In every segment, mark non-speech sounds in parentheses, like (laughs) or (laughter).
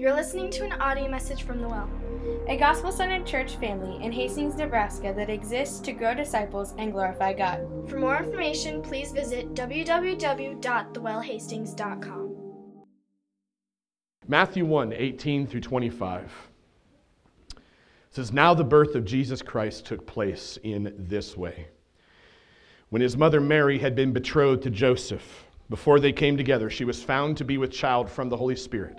You're listening to an audio message from The Well. a gospel centered church family in Hastings, Nebraska that exists to grow disciples and glorify God. For more information, please visit www.thewellhastings.com. Matthew 1 18 through 25 says, Now the birth of Jesus Christ took place in this way. When his mother Mary had been betrothed to Joseph, before they came together, she was found to be with child from the Holy Spirit.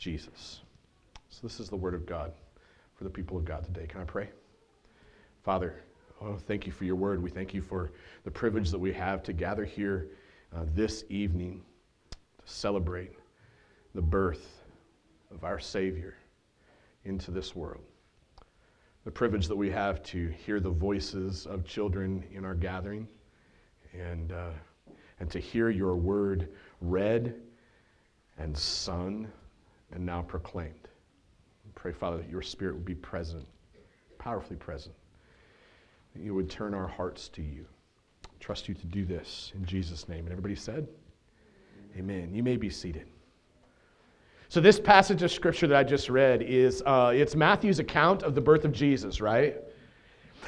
Jesus. So, this is the word of God for the people of God today. Can I pray? Father, oh, thank you for your word. We thank you for the privilege that we have to gather here uh, this evening to celebrate the birth of our Savior into this world the privilege that we have to hear the voices of children in our gathering and, uh, and to hear your word read and sung and now proclaimed. Pray, Father, that your spirit would be present, powerfully present, that you would turn our hearts to you. Trust you to do this in Jesus' name. And everybody said, Amen. You may be seated. So this passage of scripture that I just read is uh, it's Matthew's account of the birth of Jesus, right?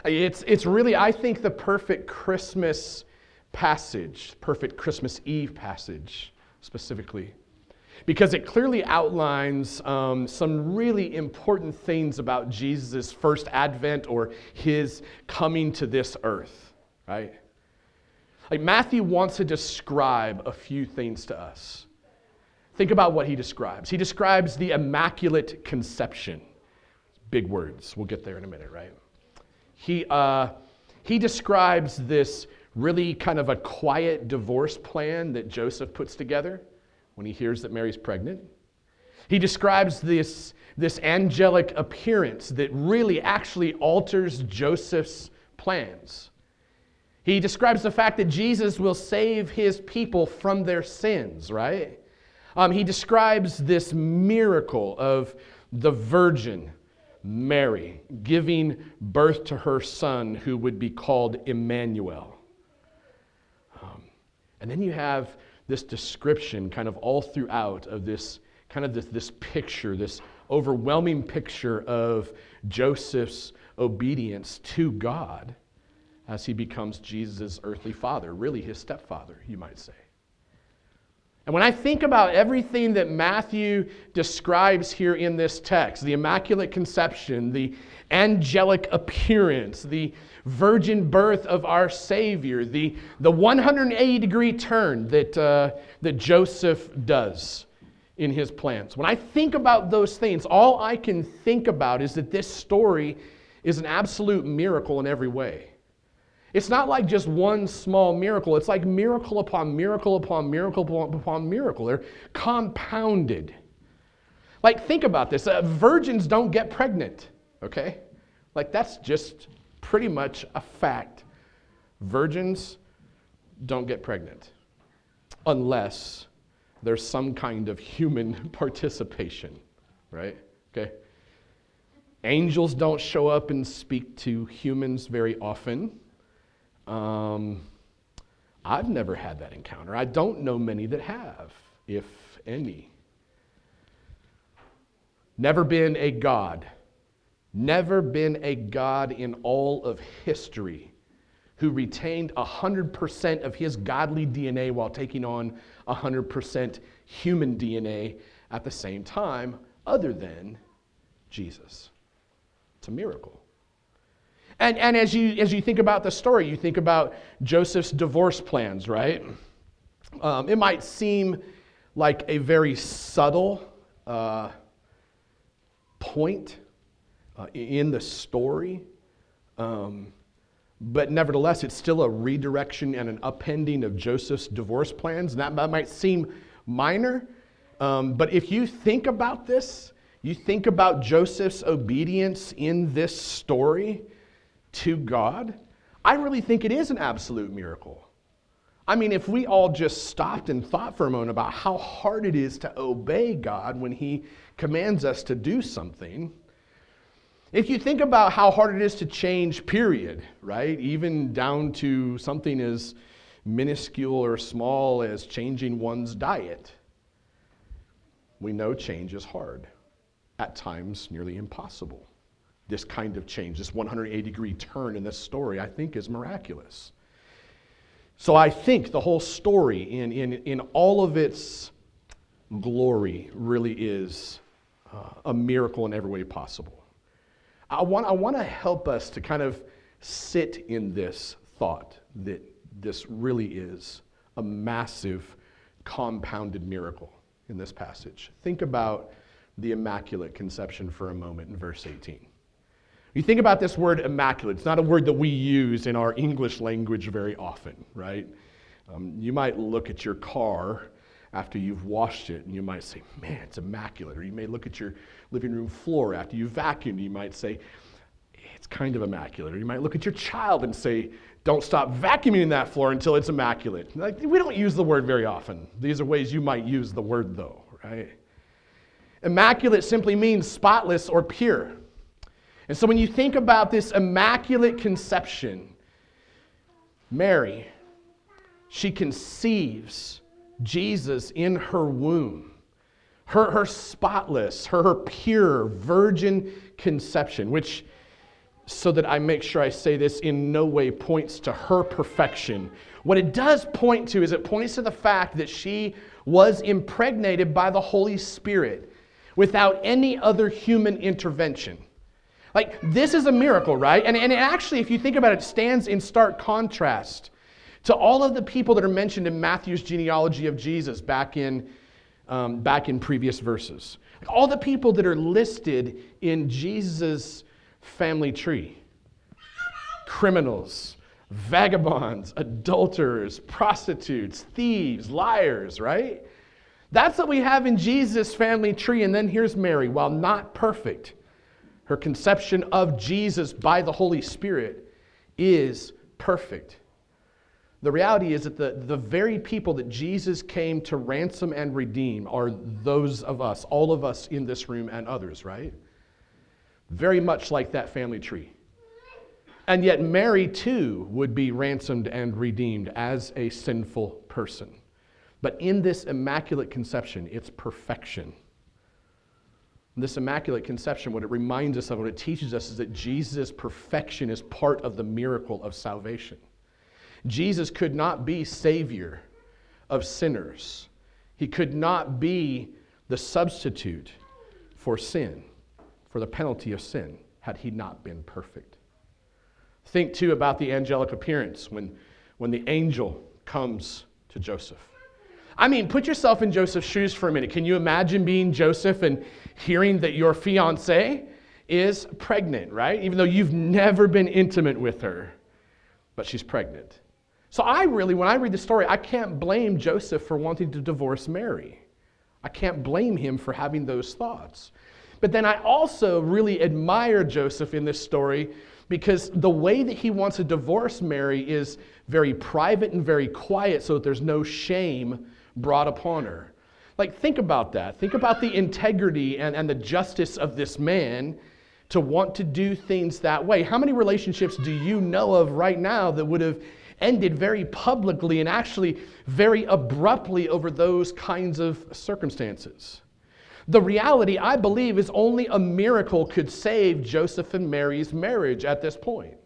It's, it's really, I think, the perfect Christmas passage, perfect Christmas Eve passage specifically, because it clearly outlines um, some really important things about Jesus' first advent or his coming to this earth, right? Like Matthew wants to describe a few things to us. Think about what he describes. He describes the Immaculate Conception. Big words. We'll get there in a minute, right? He, uh, he describes this really kind of a quiet divorce plan that Joseph puts together when he hears that Mary's pregnant. He describes this, this angelic appearance that really actually alters Joseph's plans. He describes the fact that Jesus will save his people from their sins, right? Um, he describes this miracle of the Virgin Mary giving birth to her son, who would be called Emmanuel. Um, and then you have this description kind of all throughout of this kind of this, this picture, this overwhelming picture of Joseph's obedience to God as he becomes Jesus' earthly father, really his stepfather, you might say. And when I think about everything that Matthew describes here in this text the Immaculate Conception, the angelic appearance, the virgin birth of our Savior, the, the 180 degree turn that, uh, that Joseph does in his plans. When I think about those things, all I can think about is that this story is an absolute miracle in every way. It's not like just one small miracle. It's like miracle upon miracle upon miracle upon miracle. They're compounded. Like, think about this uh, virgins don't get pregnant, okay? Like, that's just pretty much a fact. Virgins don't get pregnant unless there's some kind of human (laughs) participation, right? Okay? Angels don't show up and speak to humans very often. Um, I've never had that encounter. I don't know many that have, if any. Never been a God, never been a God in all of history who retained 100% of his godly DNA while taking on 100% human DNA at the same time, other than Jesus. It's a miracle. And, and as, you, as you think about the story, you think about Joseph's divorce plans, right? Um, it might seem like a very subtle uh, point uh, in the story, um, but nevertheless, it's still a redirection and an upending of Joseph's divorce plans. And that, that might seem minor, um, but if you think about this, you think about Joseph's obedience in this story to God, I really think it is an absolute miracle. I mean, if we all just stopped and thought for a moment about how hard it is to obey God when He commands us to do something, if you think about how hard it is to change, period, right? Even down to something as minuscule or small as changing one's diet, we know change is hard, at times nearly impossible. This kind of change, this 180 degree turn in this story, I think is miraculous. So I think the whole story, in, in, in all of its glory, really is uh, a miracle in every way possible. I want, I want to help us to kind of sit in this thought that this really is a massive, compounded miracle in this passage. Think about the Immaculate Conception for a moment in verse 18. You think about this word immaculate, it's not a word that we use in our English language very often, right? Um, you might look at your car after you've washed it and you might say, man, it's immaculate. Or you may look at your living room floor after you vacuumed you might say, it's kind of immaculate. Or you might look at your child and say, don't stop vacuuming that floor until it's immaculate. Like, we don't use the word very often. These are ways you might use the word, though, right? Immaculate simply means spotless or pure. And so when you think about this immaculate conception, Mary, she conceives Jesus in her womb. Her, her spotless, her, her pure virgin conception, which, so that I make sure I say this, in no way points to her perfection. What it does point to is it points to the fact that she was impregnated by the Holy Spirit without any other human intervention. Like, this is a miracle, right? And, and it actually, if you think about it, it stands in stark contrast to all of the people that are mentioned in Matthew's genealogy of Jesus back in, um, back in previous verses. All the people that are listed in Jesus' family tree criminals, vagabonds, adulterers, prostitutes, thieves, liars, right? That's what we have in Jesus' family tree. And then here's Mary, while not perfect her conception of Jesus by the Holy Spirit is perfect. The reality is that the, the very people that Jesus came to ransom and redeem are those of us, all of us in this room and others, right? Very much like that family tree. And yet, Mary too would be ransomed and redeemed as a sinful person. But in this immaculate conception, it's perfection. This immaculate conception, what it reminds us of, what it teaches us, is that Jesus' perfection is part of the miracle of salvation. Jesus could not be Savior of sinners, He could not be the substitute for sin, for the penalty of sin, had He not been perfect. Think too about the angelic appearance when, when the angel comes to Joseph. I mean, put yourself in Joseph's shoes for a minute. Can you imagine being Joseph and hearing that your fiance is pregnant, right? Even though you've never been intimate with her, but she's pregnant. So I really, when I read the story, I can't blame Joseph for wanting to divorce Mary. I can't blame him for having those thoughts. But then I also really admire Joseph in this story because the way that he wants to divorce Mary is very private and very quiet so that there's no shame brought upon her. Like, think about that. Think about the integrity and, and the justice of this man to want to do things that way. How many relationships do you know of right now that would have ended very publicly and actually very abruptly over those kinds of circumstances? The reality, I believe, is only a miracle could save Joseph and Mary's marriage at this point.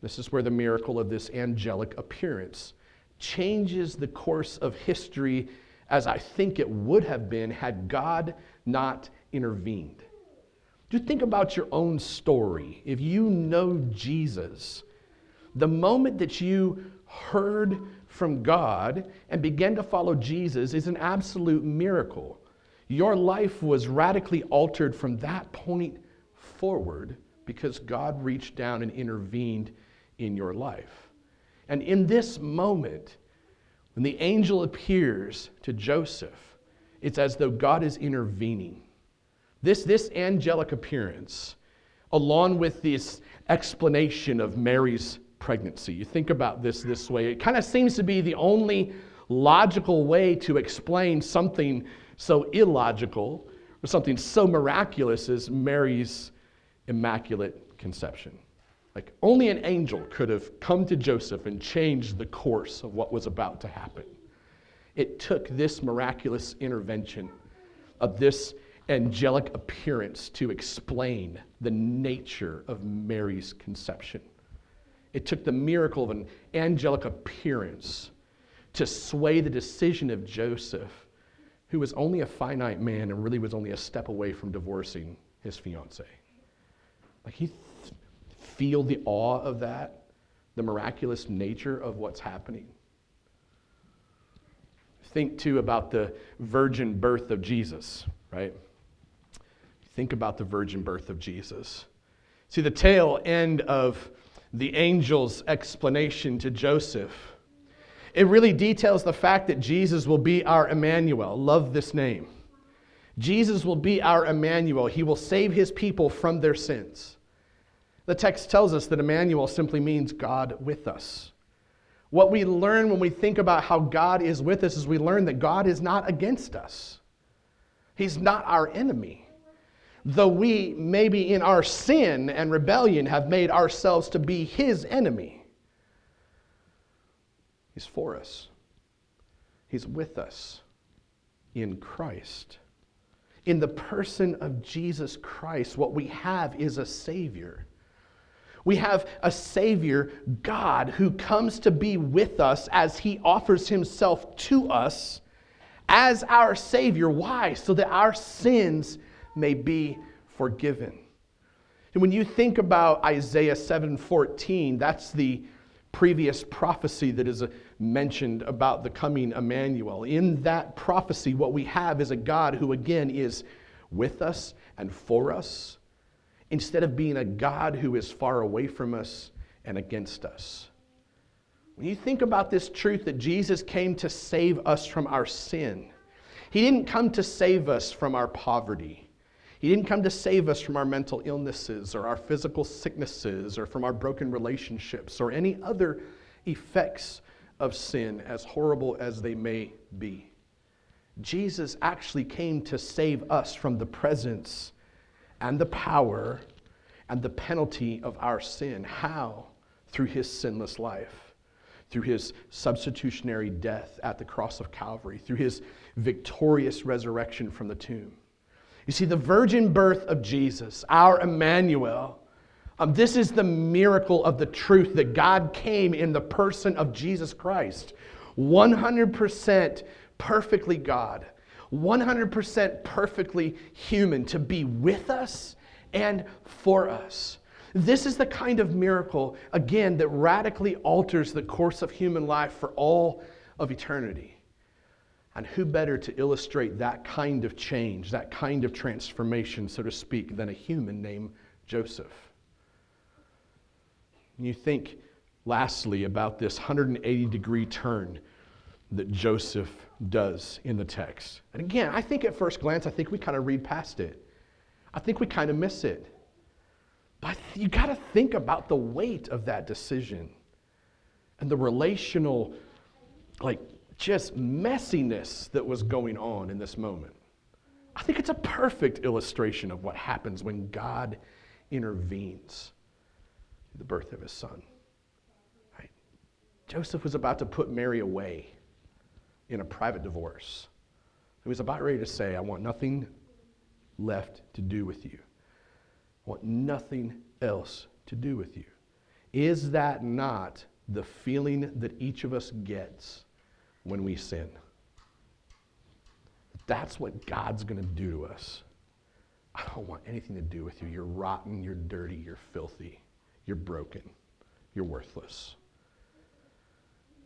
This is where the miracle of this angelic appearance changes the course of history as I think it would have been had God not intervened. Do think about your own story. If you know Jesus, the moment that you heard from God and began to follow Jesus is an absolute miracle. Your life was radically altered from that point forward because God reached down and intervened in your life. And in this moment, when the angel appears to Joseph, it's as though God is intervening. This, this angelic appearance, along with this explanation of Mary's pregnancy, you think about this this way, it kind of seems to be the only logical way to explain something so illogical or something so miraculous as Mary's immaculate conception. Like only an angel could have come to Joseph and changed the course of what was about to happen. It took this miraculous intervention of this angelic appearance to explain the nature of Mary's conception. It took the miracle of an angelic appearance to sway the decision of Joseph, who was only a finite man and really was only a step away from divorcing his fiancee. Like he feel the awe of that, the miraculous nature of what's happening. Think too about the virgin birth of Jesus, right? Think about the virgin birth of Jesus. See, the tail end of the angel's explanation to Joseph, it really details the fact that Jesus will be our Emmanuel. Love this name. Jesus will be our Emmanuel. He will save his people from their sins. The text tells us that Emmanuel simply means God with us. What we learn when we think about how God is with us is we learn that God is not against us. He's not our enemy. Though we, maybe in our sin and rebellion, have made ourselves to be his enemy, he's for us. He's with us in Christ. In the person of Jesus Christ, what we have is a Savior. We have a Savior, God, who comes to be with us as He offers Himself to us as our Savior. Why? So that our sins may be forgiven. And when you think about Isaiah 7:14, that's the previous prophecy that is uh, mentioned about the coming Emmanuel. In that prophecy, what we have is a God who, again, is with us and for us, instead of being a God who is far away from us and against us. When you think about this truth that Jesus came to save us from our sin, He didn't come to save us from our poverty. He didn't come to save us from our mental illnesses or our physical sicknesses or from our broken relationships or any other effects of sin, as horrible as they may be. Jesus actually came to save us from the presence and the power and the penalty of our sin. How? Through his sinless life, through his substitutionary death at the cross of Calvary, through his victorious resurrection from the tomb. You see, the virgin birth of Jesus, our Emmanuel, um, this is the miracle of the truth that God came in the person of Jesus Christ. 100% perfectly God, 100% perfectly human to be with us and for us. This is the kind of miracle, again, that radically alters the course of human life for all of eternity. And who better to illustrate that kind of change, that kind of transformation, so to speak, than a human named Joseph? You think, lastly, about this 180 degree turn that Joseph does in the text. And again, I think at first glance, I think we kind of read past it. I think we kind of miss it. But you got to think about the weight of that decision and the relational, like, just messiness that was going on in this moment. I think it's a perfect illustration of what happens when God intervenes in the birth of his son. Right? Joseph was about to put Mary away in a private divorce. He was about ready to say, I want nothing left to do with you. I want nothing else to do with you. Is that not the feeling that each of us gets when we sin? that's what God's going to do to us. I don't want anything to do with you. You're rotten, you're dirty, you're filthy, you're broken, you're worthless.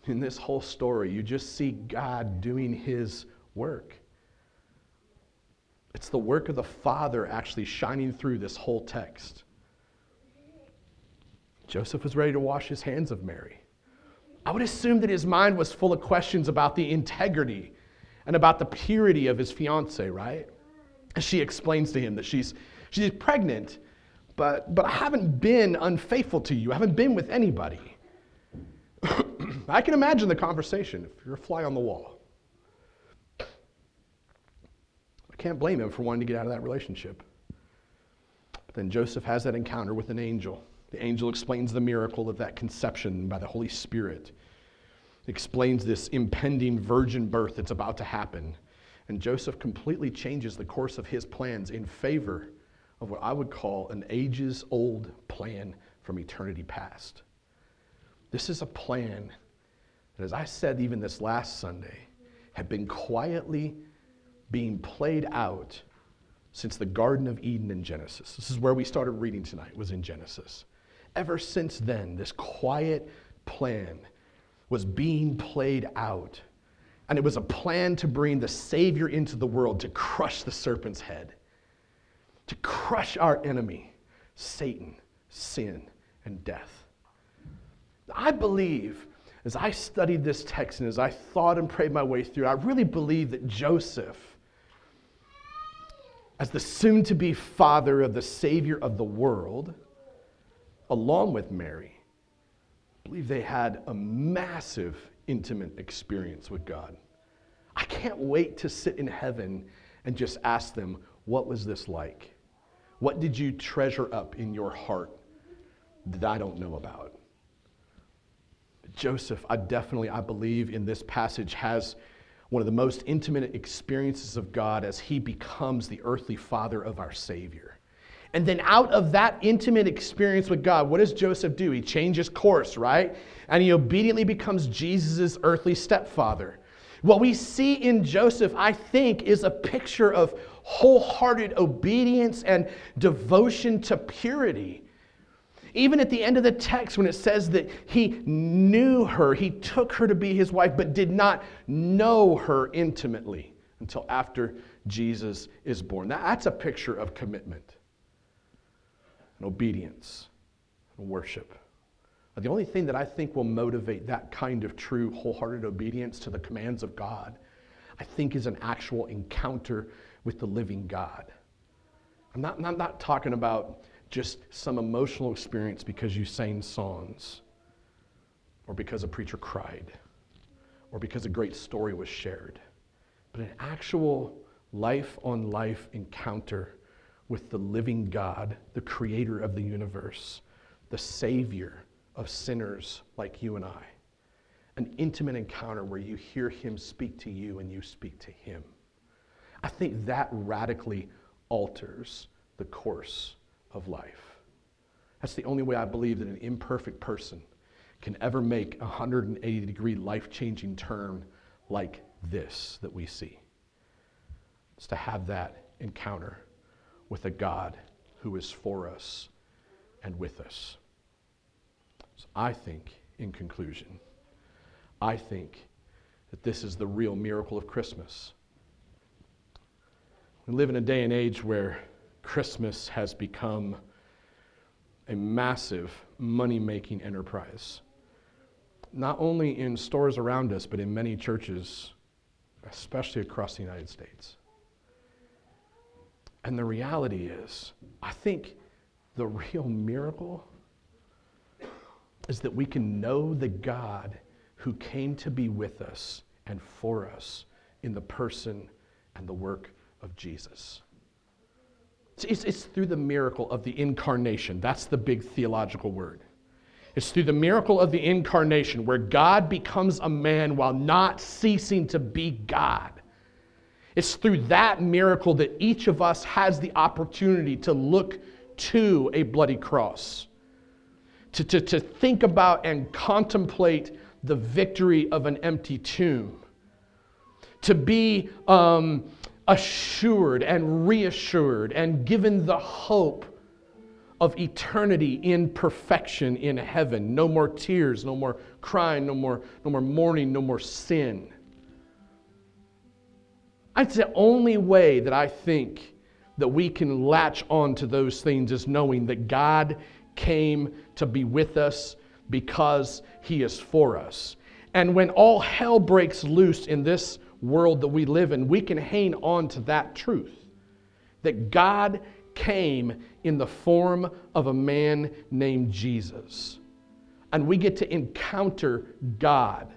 In this whole story, you just see God doing his work. It's the work of the Father actually shining through this whole text. Joseph was ready to wash his hands of Mary. I would assume that his mind was full of questions about the integrity and about the purity of his fiance, right? She explains to him that she's, she's pregnant, but, but I haven't been unfaithful to you. I haven't been with anybody. I can imagine the conversation if you're a fly on the wall. I can't blame him for wanting to get out of that relationship. But then Joseph has that encounter with an angel. The angel explains the miracle of that conception by the Holy Spirit, explains this impending virgin birth that's about to happen. And Joseph completely changes the course of his plans in favor of what I would call an ages old plan from eternity past. This is a plan that, as I said even this last Sunday, had been quietly being played out since the Garden of Eden in Genesis. This is where we started reading tonight, was in Genesis. Ever since then, this quiet plan was being played out. And it was a plan to bring the Savior into the world to crush the serpent's head, to crush our enemy, Satan, sin, and death. I believe, as I studied this text and as I thought and prayed my way through, I really believe that Joseph, as the soon to be father of the Savior of the world, along with Mary, I believe they had a massive intimate experience with God. I can't wait to sit in heaven and just ask them, What was this like? What did you treasure up in your heart that I don't know about? Joseph, I definitely, I believe in this passage, has one of the most intimate experiences of God as he becomes the earthly father of our Savior. And then out of that intimate experience with God, what does Joseph do? He changes course, right? And he obediently becomes Jesus' earthly stepfather. What we see in Joseph, I think, is a picture of wholehearted obedience and devotion to purity. Even at the end of the text, when it says that he knew her, he took her to be his wife, but did not know her intimately until after Jesus is born. That's a picture of commitment and obedience and worship. The only thing that I think will motivate that kind of true, wholehearted obedience to the commands of God, I think, is an actual encounter with the living God. I'm not, I'm not talking about just some emotional experience because you sang songs, or because a preacher cried, or because a great story was shared, but an actual life on life encounter with the living God, the creator of the universe, the Savior of sinners like you and I. An intimate encounter where you hear Him speak to you and you speak to Him. I think that radically alters the course of life. That's the only way I believe that an imperfect person can ever make a 180 degree life changing turn like this that we see. It's to have that encounter with a God who is for us and with us. So I think, in conclusion, I think that this is the real miracle of Christmas. We live in a day and age where Christmas has become a massive money making enterprise, not only in stores around us, but in many churches, especially across the United States. And the reality is, I think the real miracle is that we can know the God who came to be with us and for us in the person and the work of Jesus. It's, it's, through the miracle of the incarnation. That's the big theological word. It's through the miracle of the incarnation where God becomes a man while not ceasing to be God. It's through that miracle that each of us has the opportunity to look to a bloody cross, to, to, to think about and contemplate the victory of an empty tomb, to be um, assured and reassured and given the hope of eternity in perfection in heaven. No more tears, no more crying, no more, no more mourning, no more sin. That's the only way that I think that we can latch on to those things is knowing that God came to be with us because he is for us. And when all hell breaks loose in this world that we live in, we can hang on to that truth that God came in the form of a man named Jesus. And we get to encounter God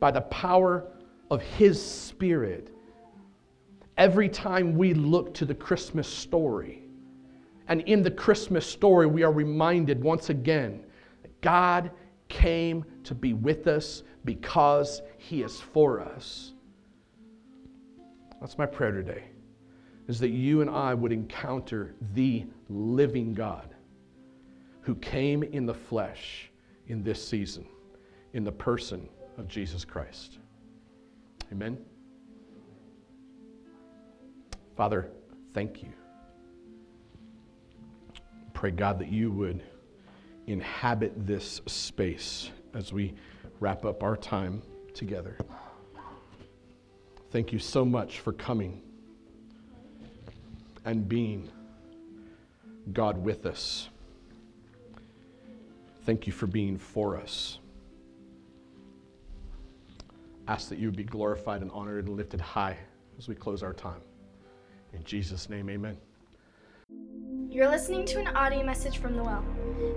by the power of His Spirit every time we look to the Christmas story. And in the Christmas story, we are reminded once again that God came to be with us because He is for us. That's my prayer today, is that you and I would encounter the living God who came in the flesh in this season, in the person of Jesus Christ. Amen. Father, thank you. Pray, God, that you would inhabit this space as we wrap up our time together. Thank you so much for coming and being God with us. Thank you for being for us. Ask that you be glorified and honored and lifted high as we close our time. In Jesus' name, amen. You're listening to an audio message from the Well.